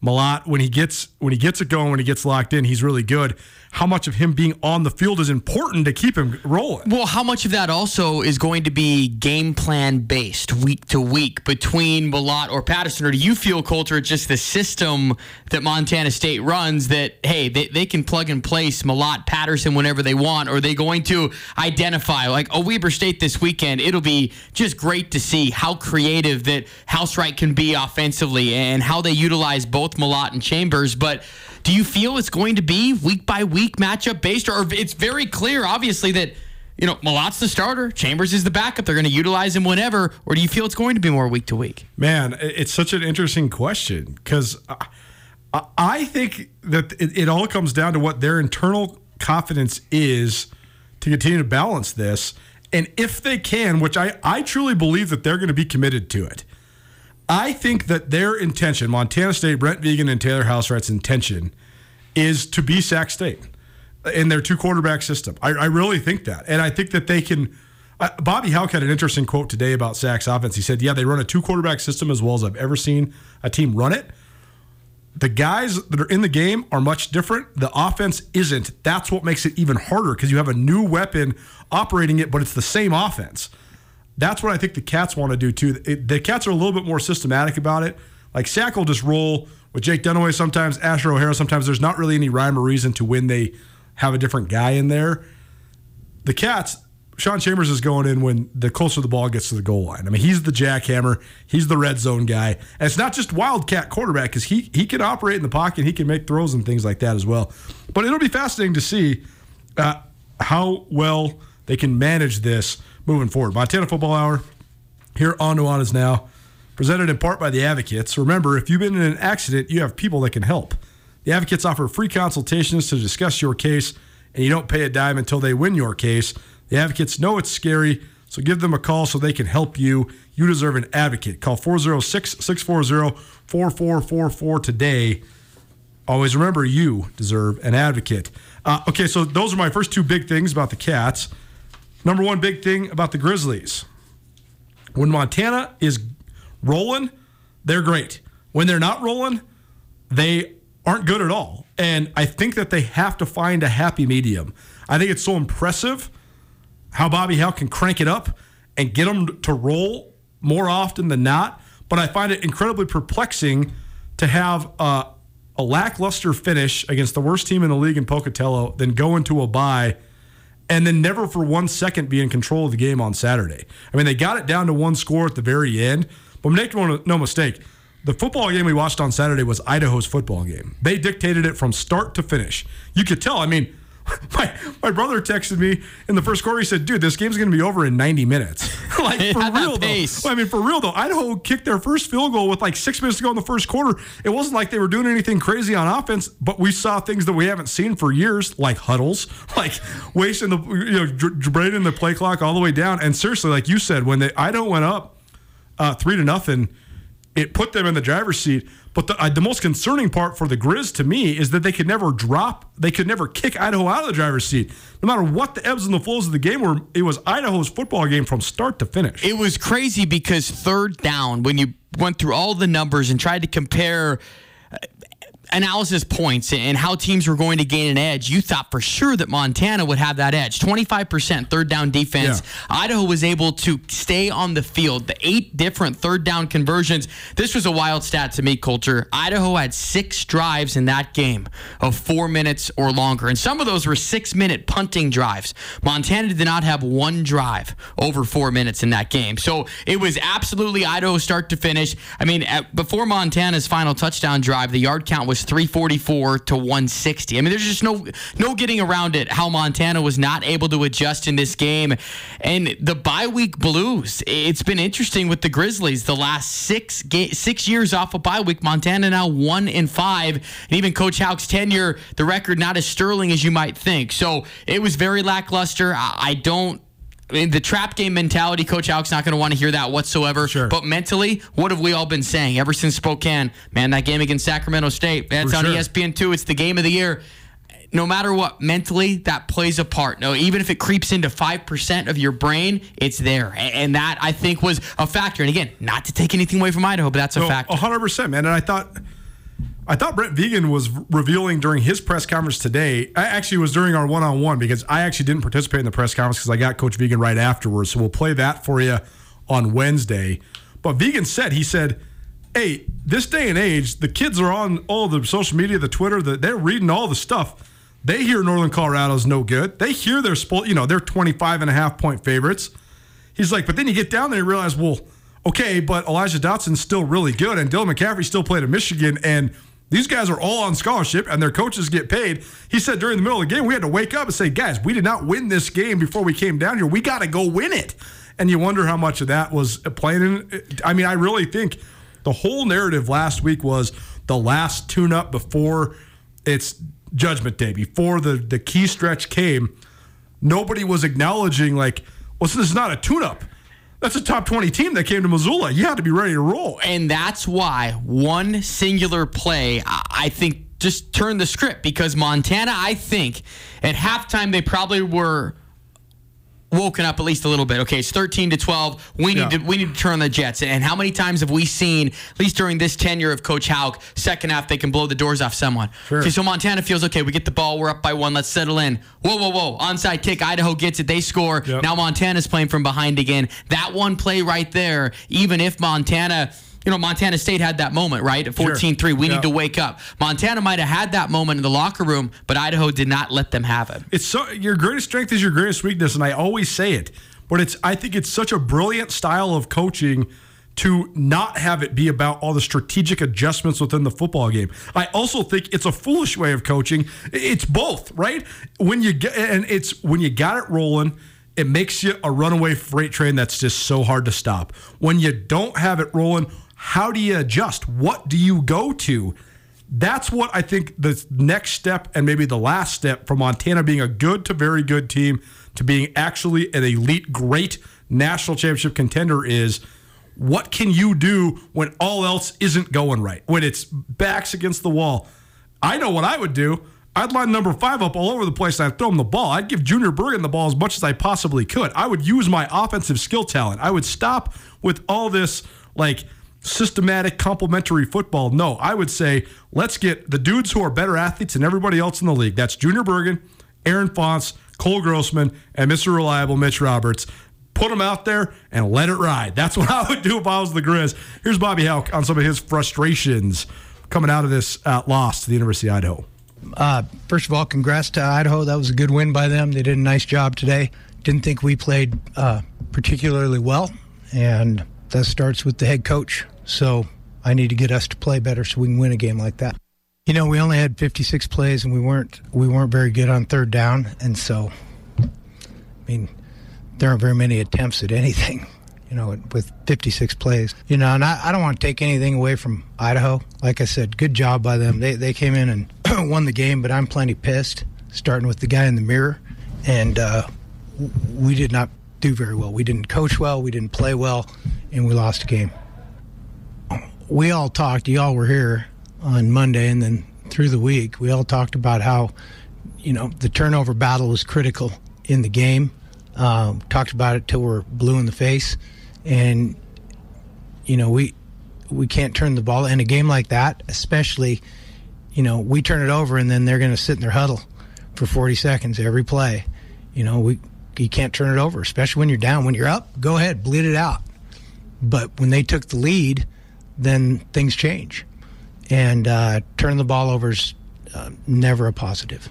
Speaker 1: Mellott, when he gets when he gets it going, when he gets locked in, he's really good. How much of him being on the field is important to keep him rolling?
Speaker 2: Well, how much of that also is going to be game plan based week to week between Mellott or Patterson? Or do you feel, Colter, just the system that Montana State runs that, hey, they, they can plug and place Mellott, Patterson whenever they want? Or are they going to identify, like, a Weber State this weekend? It'll be just great to see how creative that Housewright can be offensively and how they utilize both Mellott and Chambers. But do you feel it's going to be week by week matchup based, or it's very clear, obviously, that you know Mellott's the starter, Chambers is the backup. They're going to utilize him whenever, or do you feel it's going to be more week to week?
Speaker 1: Man, it's such an interesting question because I think that it all comes down to what their internal confidence is to continue to balance this. And if they can, which I, I truly believe that they're going to be committed to it, I think that their intention, Montana State, Brent Vigen, and Taylor Housewright's intention, is to be Sac State in their two quarterback system. I, I really think that. And I think that they can. Uh, Bobby Hauck had an interesting quote today about Sac's offense. He said, Yeah, they run a two quarterback system as well as I've ever seen a team run it. The guys that are in the game are much different. The offense isn't. That's what makes it even harder because you have a new weapon operating it, but it's the same offense. That's what I think the Cats want to do too. the Cats are a little bit more systematic about it. Like Sac will just roll with Jake Dunaway sometimes, Asher O'Hara sometimes. There's not really any rhyme or reason to when they have a different guy in there. The Cats, Sean Chambers is going in when the closer the ball gets to the goal line. I mean, he's the jackhammer. He's the red zone guy. And it's not just wildcat quarterback because he he can operate in the pocket. He can make throws and things like that as well. But it'll be fascinating to see uh, how well they can manage this moving forward. Montana Football Hour here on Nuanez Now, presented in part by the Advocates. Remember, if you've been in an accident, you have people that can help. The Advocates offer free consultations to discuss your case, and you don't pay a dime until they win your case. The Advocates know it's scary, so give them a call so they can help you. You deserve an advocate. Call 406 640 4444 today. Always remember, you deserve an advocate. Uh, okay, so those are my first two big things about the Cats. Number one big thing about the Grizzlies when Montana is rolling, they're great. When they're not rolling, they aren't good at all. And I think that they have to find a happy medium. I think it's so impressive how Bobby Hauck can crank it up and get them to roll more often than not. But I find it incredibly perplexing to have a lackluster finish against the worst team in the league in Pocatello, then go into a bye and then never for one second be in control of the game on Saturday. I mean, they got it down to one score at the very end, but make no mistake, the football game we watched on Saturday was Idaho's football game. They dictated it from start to finish. You could tell. I mean, my my brother texted me in the first quarter. He said, "Dude, this game's going to be over in 90 minutes." like for real though. I mean, for real though. Idaho kicked their first field goal with like six minutes to go in the first quarter. It wasn't like they were doing anything crazy on offense, but we saw things that we haven't seen for years, like huddles, like wasting the you know draining the play clock all the way down. And seriously, like you said, when they Idaho went up uh, three to nothing, it put them in the driver's seat. But the, uh, the most concerning part for the Grizz to me is that they could never drop, they could never kick Idaho out of the driver's seat. No matter what the ebbs and the flows of the game were, it was Idaho's football game from start to finish.
Speaker 2: It was crazy because third down, when you went through all the numbers and tried to compare analysis points and how teams were going to gain an edge, you thought for sure that Montana would have that edge. 25% third down defense.
Speaker 1: Yeah.
Speaker 2: Idaho was able to stay on the field. The eight different third down conversions. This was a wild stat to me, Colter. Idaho had six drives in that game of four minutes or longer. And some of those were six minute punting drives. Montana did not have one drive over four minutes in that game. So it was absolutely Idaho start to finish. I mean, at, before Montana's final touchdown drive, the yard count was 344 to 160. I mean, there's just no no getting around it how Montana was not able to adjust in this game. And the bye week blues, it's been interesting with the Grizzlies. The last six ga- six years off of bye week, Montana now one in five. And even Coach Hauck's tenure, the record not as sterling as you might think. So it was very lackluster. I, I don't I mean, the trap game mentality, Coach Hauck's not going to want to hear that whatsoever.
Speaker 1: Sure.
Speaker 2: But mentally, what have we all been saying ever since Spokane? Man, that game against Sacramento State, that's on
Speaker 1: sure.
Speaker 2: ESPN2. It's the game of the year. No matter what, mentally, that plays a part. No, even if it creeps into 5% of your brain, it's there. And that, I think, was a factor. And again, not to take anything away from Idaho, but that's a
Speaker 1: No,
Speaker 2: factor.
Speaker 1: hundred percent, man. And I thought, I thought Brent Vigen was revealing during his press conference today. I actually was during our one-on-one because I actually didn't participate in the press conference because I got Coach Vigen right afterwards. So we'll play that for you on Wednesday. But Vigen said he said, "Hey, this day and age, the kids are on all the social media, the Twitter, the, they're reading all the stuff." They hear Northern Colorado's no good. They hear they're spo- you know, they're 25 and a half point favorites. He's like, but then you get down there and realize, well, okay, but Elijah Dotson's still really good, and Dylan McCaffrey still played at Michigan, and these guys are all on scholarship, and their coaches get paid. He said during the middle of the game, we had to wake up and say, guys, we did not win this game before we came down here. We got to go win it. And you wonder how much of that was playing in. I mean, I really think the whole narrative last week was the last tune up before it's Judgment Day, before the, the key stretch came nobody was acknowledging like, well, this is not a tune-up. That's a top 20 team that came to Missoula. You had to be ready to roll.
Speaker 2: And that's why one singular play, I I think, just turned the script because Montana, I think, at halftime, they probably were woken up at least a little bit. Okay, it's 13 to 12. We need
Speaker 1: Yeah.
Speaker 2: to we need to turn the Jets. And how many times have we seen, at least during this tenure of Coach Hauck, second half they can blow the doors off someone.
Speaker 1: Sure.
Speaker 2: Okay, so Montana feels okay. We get the ball. We're up by one. Let's settle in. Whoa, whoa, whoa! Onside kick. Idaho gets it. They score.
Speaker 1: Yep.
Speaker 2: Now Montana's playing from behind again. That one play right there. Even if Montana. You know, Montana State had that moment, right? At 14 3. We
Speaker 1: Yeah.
Speaker 2: need to wake up. Montana might have had that moment in the locker room, but Idaho did not let them have it.
Speaker 1: It's so your greatest strength is your greatest weakness, and I always say it. But it's I think it's such a brilliant style of coaching to not have it be about all the strategic adjustments within the football game. I also think it's a foolish way of coaching. It's both, right? When you get and it's when you got it rolling, it makes you a runaway freight train that's just so hard to stop. When you don't have it rolling, how do you adjust? What do you go to? That's what I think the next step and maybe the last step from Montana being a good to very good team to being actually an elite, great national championship contender is what can you do when all else isn't going right? When it's backs against the wall. I know what I would do. I'd line number five up all over the place and I'd throw him the ball. I'd give Junior Bergen the ball as much as I possibly could. I would use my offensive skill talent. I would stop with all this like systematic complementary football. No, I would say let's get the dudes who are better athletes than everybody else in the league. That's Junior Bergen, Aaron Fontes, Cole Grossman, and Mr. Reliable Mitch Roberts. Put them out there and let it ride. That's what I would do if I was the Grizz. Here's Bobby Hauck on some of his frustrations coming out of this uh, loss to the University of Idaho.
Speaker 7: Uh, first of all, congrats to Idaho. That was a good win by them. They did a nice job today. Didn't think we played uh, particularly well, and that starts with the head coach. So I need to get us to play better so we can win a game like that. You know, we only had 56 plays, and we weren't we weren't very good on third down, and so I mean, there aren't very many attempts at anything. You know, with 56 plays. You know, and I, I don't want to take anything away from Idaho. Like I said, good job by them. They they came in and won the game, but I'm plenty pissed. Starting with the guy in the mirror, and uh, we did not do very well. We didn't coach well. We didn't play well, and we lost a game. We all talked. You all were here on Monday, and then through the week, we all talked about how, you know, the turnover battle was critical in the game. Um, talked about it till we're blue in the face, and you know we we can't turn the ball in a game like that, especially. you know, we turn it over and then they're going to sit in their huddle for 40 seconds every play. You know, we you can't turn it over, especially when you're down. When you're up, go ahead, bleed it out. But when they took the lead, then things change, and uh, turning the ball over is uh, never a positive.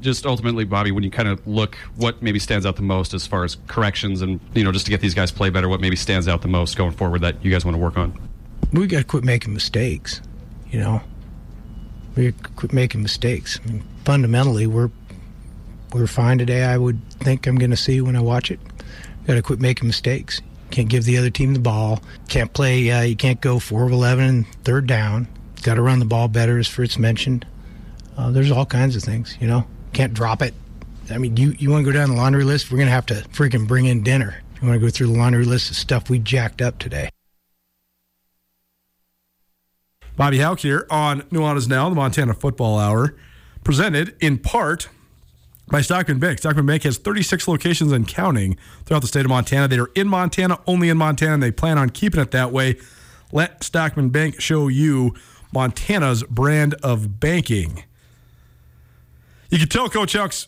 Speaker 8: Just ultimately, Bobby, when you kind of look, what maybe stands out the most as far as corrections and you know just to get these guys play better, what maybe stands out the most going forward that you guys want to work on?
Speaker 7: We got to quit making mistakes. You know, we quit making mistakes. I mean, fundamentally, we're we're fine today. I would think I'm going to see when I watch it. Got to quit making mistakes. Can't give the other team the ball. Can't play. Uh, you can't go four of eleven and third down. Got to run the ball better, as Fritz mentioned. Uh, there's all kinds of things. You know, can't drop it. I mean, you you want to go down the laundry list? We're to have to freaking bring in dinner. You want to go through the laundry list of stuff we jacked up today.
Speaker 1: Bobby Hauck here on Nuanez Now, the Montana Football Hour, presented in part by Stockman Bank. Stockman Bank has 36 locations and counting throughout the state of Montana. They are in Montana, only in Montana, and they plan on keeping it that way. Let Stockman Bank show you Montana's brand of banking. You can tell Coach Hauck's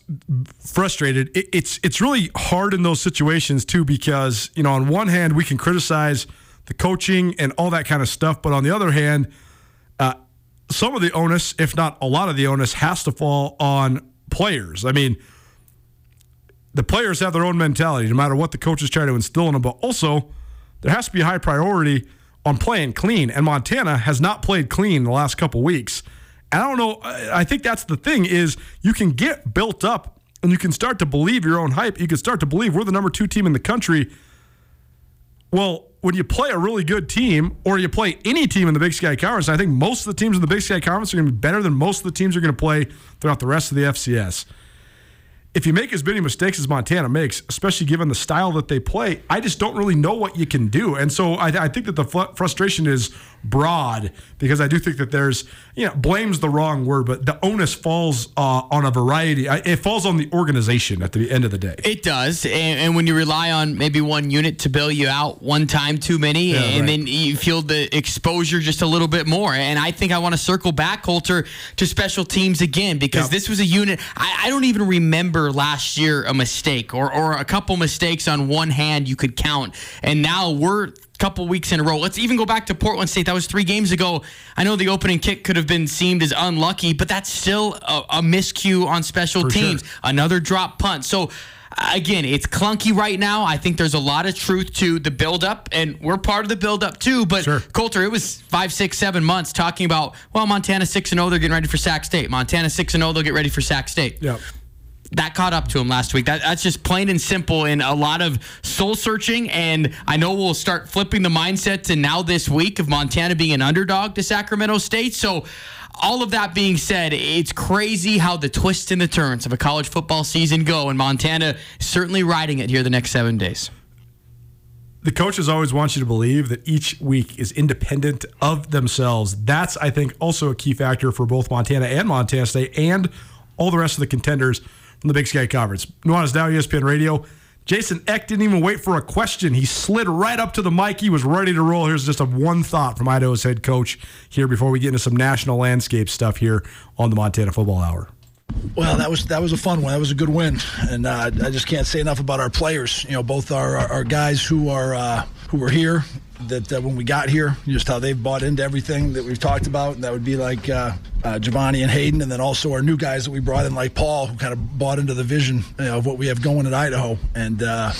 Speaker 1: frustrated. It, it's it's really hard in those situations too because you know on one hand we can criticize the coaching and all that kind of stuff, but on the other hand, uh, some of the onus, if not a lot of the onus, has to fall on players. I mean, the players have their own mentality, no matter what the coaches try to instill in them. But also, there has to be a high priority on playing clean. And Montana has not played clean the last couple weeks. And I don't know. I think that's the thing is you can get built up and you can start to believe your own hype. You can start to believe we're the number two team in the country. Well, when you play a really good team or you play any team in the Big Sky Conference, I think most of the teams in the Big Sky Conference are going to be better than most of the teams are going to play throughout the rest of the FCS. If you make as many mistakes as Montana makes, especially given the style that they play, I just don't really know what you can do. And so I, I think that the fl- frustration is broad because I do think that there's, you know, blame's the wrong word, but the onus falls uh, on a variety. It falls on the organization at the end of the day.
Speaker 2: It does. And, and, when you rely on maybe one unit to bail you out one time too many, yeah, and right. then you feel the exposure just a little bit more. And I think I want to circle back, Colter, to special teams again because yep. this was a unit. I, I don't even remember last year a mistake or, or a couple mistakes on one hand you could count. And now we're couple weeks in a row. Let's even go back to Portland State. That was three games ago. I know the opening kick could have been seemed as unlucky, but that's still a, a miscue on special For teams. Sure. Another drop punt. So again, it's clunky right now. I think there's a lot of truth to the buildup, and we're part of the buildup too. But sure. Colter, it was five, six, seven months talking about well, Montana six and zero, oh, they're getting ready for Sac State. Montana six and zero, oh, they'll get ready for Sac State.
Speaker 1: Yeah
Speaker 2: that caught up to him last week. That, that's just plain and simple and a lot of soul searching. And I know we'll start flipping the mindset to now this week of Montana being an underdog to Sacramento State. So, all of that being said, it's crazy how the twists and the turns of a college football season go, and Montana certainly riding it here the next seven days.
Speaker 1: The coaches always want you to believe that each week is independent of themselves. That's, I think, also a key factor for both Montana and Montana State and all the rest of the contenders from the Big Sky Conference. Nuanez Now, ESPN Radio. Jason Eck didn't even wait for a question. He slid right up to the mic. He was ready to roll. Here's just a one thought from Idaho's head coach here before we get into some national landscape stuff here on the Montana Football Hour.
Speaker 9: Well, that was that was a fun one. That was a good win, and uh, I just can't say enough about our players. You know, both our our guys who are uh, who were here that uh, when we got here, just how they've bought into everything that we've talked about. And that would be like uh, uh, Gevani and Hayden, and then also our new guys that we brought in, like Paul, who kind of bought into the vision you know, of what we have going at Idaho. And uh,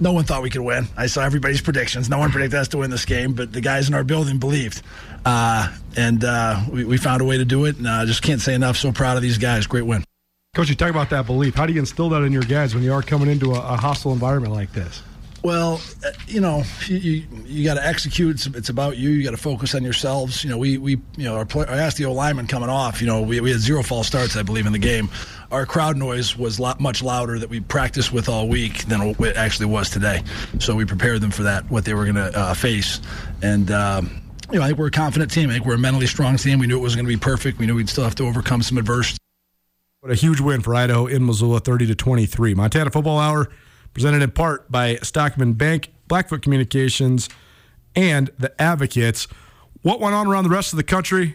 Speaker 9: no one thought we could win. I saw everybody's predictions. No one predicted us to win this game, but the guys in our building believed. Uh, and uh, we, we, found a way to do it. And I just can't say enough. So proud of these guys. Great win.
Speaker 1: Coach, you talk about that belief. How do you instill that in your guys when you are coming into a, a hostile environment like this?
Speaker 9: Well, uh, you know, you you, you got to execute. It's, it's, about you. You got to focus on yourselves. You know, we we you know, our play, I asked the O lineman coming off. You know, we, we had zero false starts, I believe, in the game. Our crowd noise was lot, much louder that we practiced with all week than it actually was today. So we prepared them for that, what they were going to uh, face, and. Um, you know, I think we're a confident team. I think we're a mentally strong team. We knew it wasn't going to be perfect. We knew we'd still have to overcome some adversity.
Speaker 1: What a huge win for Idaho in Missoula, 30 to 23. Montana Football Hour presented in part by Stockman Bank, Blackfoot Communications, and the Advocates. What went on around the rest of the country?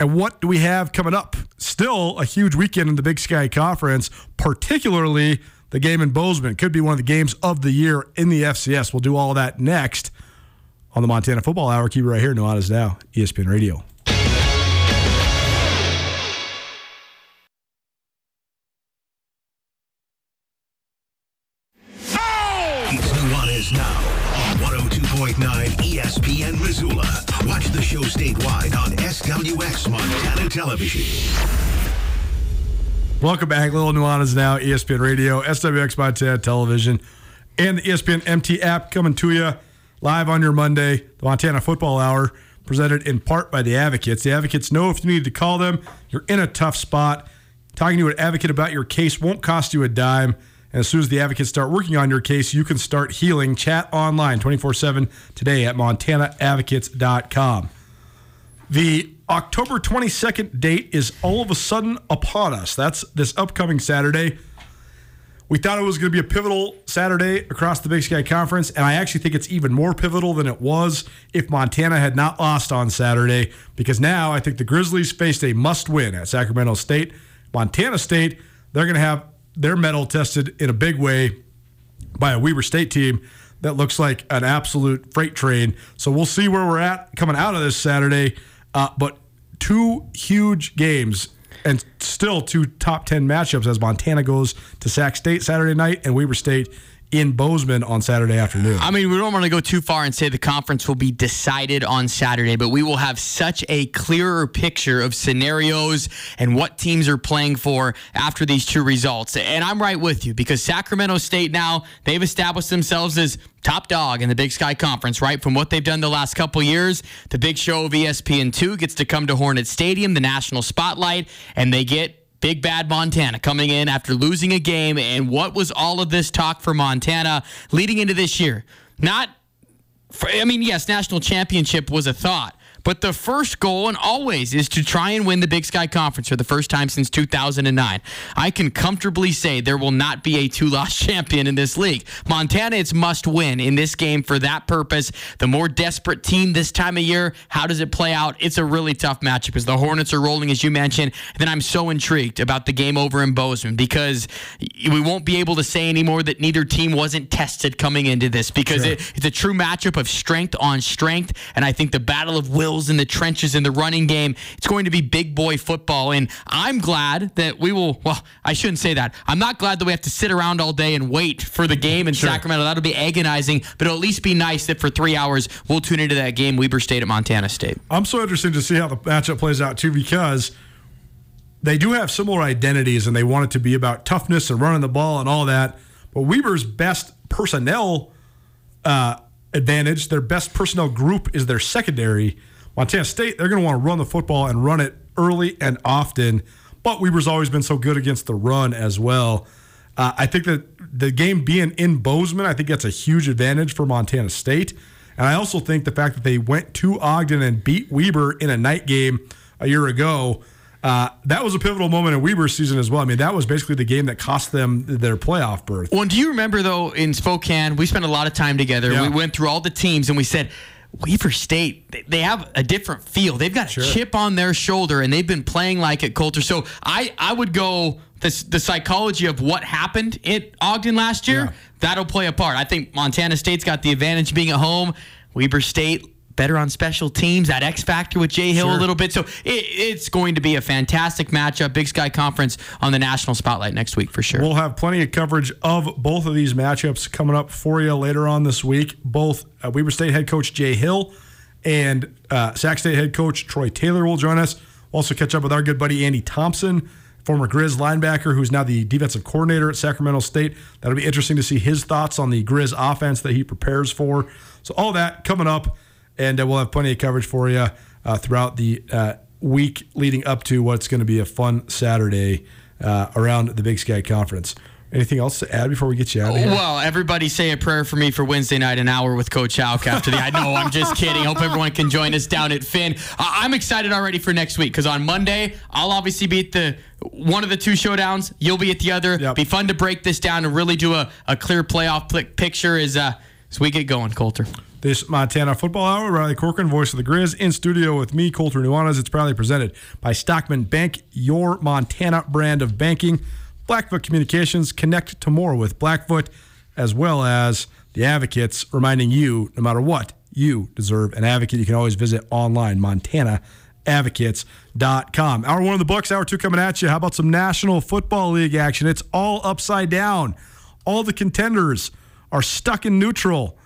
Speaker 1: And what do we have coming up? Still a huge weekend in the Big Sky Conference, particularly the game in Bozeman. Could be one of the games of the year in the FCS. We'll do all that next on the Montana Football Hour. Keep it right here. No Nuanez Now, ESPN Radio.
Speaker 5: Missoula. Watch the show statewide on SWX Montana Television.
Speaker 1: Welcome back. Little Nuanez Now, ESPN Radio, SWX Montana Television, and the ESPN MT app coming to you live on your Monday, the Montana Football Hour, presented in part by the Advocates. The Advocates know if you need to call them, you're in a tough spot. Talking to an advocate about your case won't cost you a dime. And as soon as the advocates start working on your case, you can start healing. Chat online 24 7 today at montanaadvocates.com. The October 22nd date is all of a sudden upon us. That's this upcoming Saturday. We thought it was going to be a pivotal Saturday across the Big Sky Conference, and I actually think it's even more pivotal than it was if Montana had not lost on Saturday, because now I think the Grizzlies faced a must win at Sacramento State. Montana State, they're going to have their mettle tested in a big way by a Weber State team that looks like an absolute freight train. So we'll see where we're at coming out of this Saturday. Uh, but two huge games and still two top 10 matchups as Montana goes to Sac State Saturday night and Weber State in Bozeman on Saturday afternoon.
Speaker 2: I mean, we don't want to go too far and say the conference will be decided on Saturday, but we will have such a clearer picture of scenarios and what teams are playing for after these two results. And I'm right with you because Sacramento State now, they've established themselves as top dog in the Big Sky Conference, right? From what they've done the last couple years, the big show of E ESPN2 gets to come to Hornet Stadium, the national spotlight, and they get Big Bad Montana coming in after losing a game. And what was all of this talk for Montana leading into this year? Not, for, I mean, yes, national championship was a thought. But the first goal, and always, is to try and win the Big Sky Conference for the first time since 2009. I can comfortably say there will not be a two loss champion in this league. Montana, it's must win in this game for that purpose. The more desperate team this time of year, how does it play out? It's a really tough matchup as the Hornets are rolling, as you mentioned. Then I'm so intrigued about the game over in Bozeman because we won't be able to say anymore that neither team wasn't tested coming into this because
Speaker 1: Sure.
Speaker 2: it, it's a true matchup of strength on strength. And I think the battle of wills in the trenches in the running game, it's going to be big boy football. And I'm glad that we will, well, I shouldn't say that. I'm not glad that we have to sit around all day and wait for the game in Sacramento. That'll be agonizing, but it'll at least be nice that for three hours we'll tune into that game, Weber State at Montana State.
Speaker 1: I'm so interested to see how the matchup plays out too because they do have similar identities and they want it to be about toughness and running the ball and all that. But Weber's best personnel uh, advantage, their best personnel group is their secondary. Montana State, they're going to want to run the football and run it early and often. But Weber's always been so good against the run as well. Uh, I think that the game being in Bozeman, I think that's a huge advantage for Montana State. And I also think the fact that they went to Ogden and beat Weber in a night game a year ago, uh, that was a pivotal moment in Weber's season as well. I mean, that was basically the game that cost them their playoff berth.
Speaker 2: Well, do you remember though in Spokane, we spent a lot of time together.
Speaker 1: Yeah.
Speaker 2: We went through all the teams and we said, Weber State, they- have a different feel. They've got a chip on their shoulder and they've been playing like it, Colter. So I, I would go this, the psychology of what happened at Ogden last year,
Speaker 1: Yeah.
Speaker 2: that'll play a part. I think Montana State's got the advantage being at home. Weber State better on special teams, that X factor with Jay Hill a little bit. So it, it's going to be a fantastic matchup. Big Sky Conference on the national spotlight next week for sure.
Speaker 1: We'll have plenty of coverage of both of these matchups coming up for you later on this week. Both uh, Weber State head coach Jay Hill and uh, Sac State head coach Troy Taylor will join us. We'll also catch up with our good buddy Andy Thompson, former Grizz linebacker, who's now the defensive coordinator at Sacramento State. That'll be interesting to see his thoughts on the Grizz offense that he prepares for. So all that coming up, and uh, we'll have plenty of coverage for you uh, throughout the uh, week leading up to what's going to be a fun Saturday uh, around the Big Sky Conference. Anything else to add before we get you out of here?
Speaker 2: Well, everybody say a prayer for me for Wednesday night, an hour with Coach Hauck after the. I know, I'm just kidding. Hope everyone can join us down at Finn. I'm excited already for next week because on Monday, I'll obviously be at the one of the two showdowns. You'll be at the other.
Speaker 1: Yep.
Speaker 2: Be fun to break this down and really do a, a clear playoff pl- picture as, uh, as we get going, Colter.
Speaker 1: This Montana Football Hour, Riley Corcoran, voice of the Grizz, in studio with me, Colter Nuanez. It's proudly presented by Stockman Bank, your Montana brand of banking. Blackfoot Communications, connect to more with Blackfoot, as well as the Advocates, reminding you, no matter what, you deserve an advocate. You can always visit online, montanaadvocates.com. Hour one of the books, hour two coming at you. How about some National Football League action? It's all upside down. All the contenders are stuck in neutral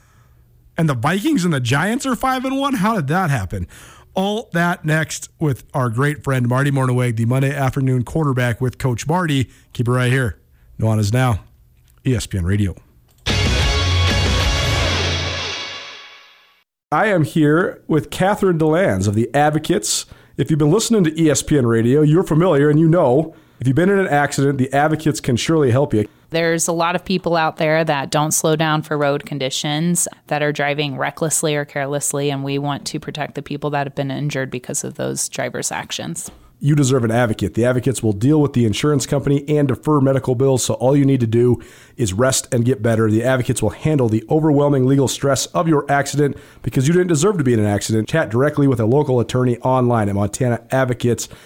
Speaker 1: and the Vikings and the Giants are five and one. How did that happen? All that next with our great friend Marty Mornhinweg, the Monday afternoon quarterback with Coach Marty. Keep it right here. Nuanez now, ESPN Radio. I am here with Catherine DeLands of the Advocates. If you've been listening to ESPN Radio, you're familiar and you know if you've been in an accident, the Advocates can surely help you.
Speaker 10: There's a lot of people out there that don't slow down for road conditions, that are driving recklessly or carelessly, and we want to protect the people that have been injured because of those drivers' actions.
Speaker 1: You deserve an advocate. The advocates will deal with the insurance company and defer medical bills, so all you need to do is rest and get better. The advocates will handle the overwhelming legal stress of your accident because you didn't deserve to be in an accident. Chat directly with a local attorney online at montanaadvocates.com.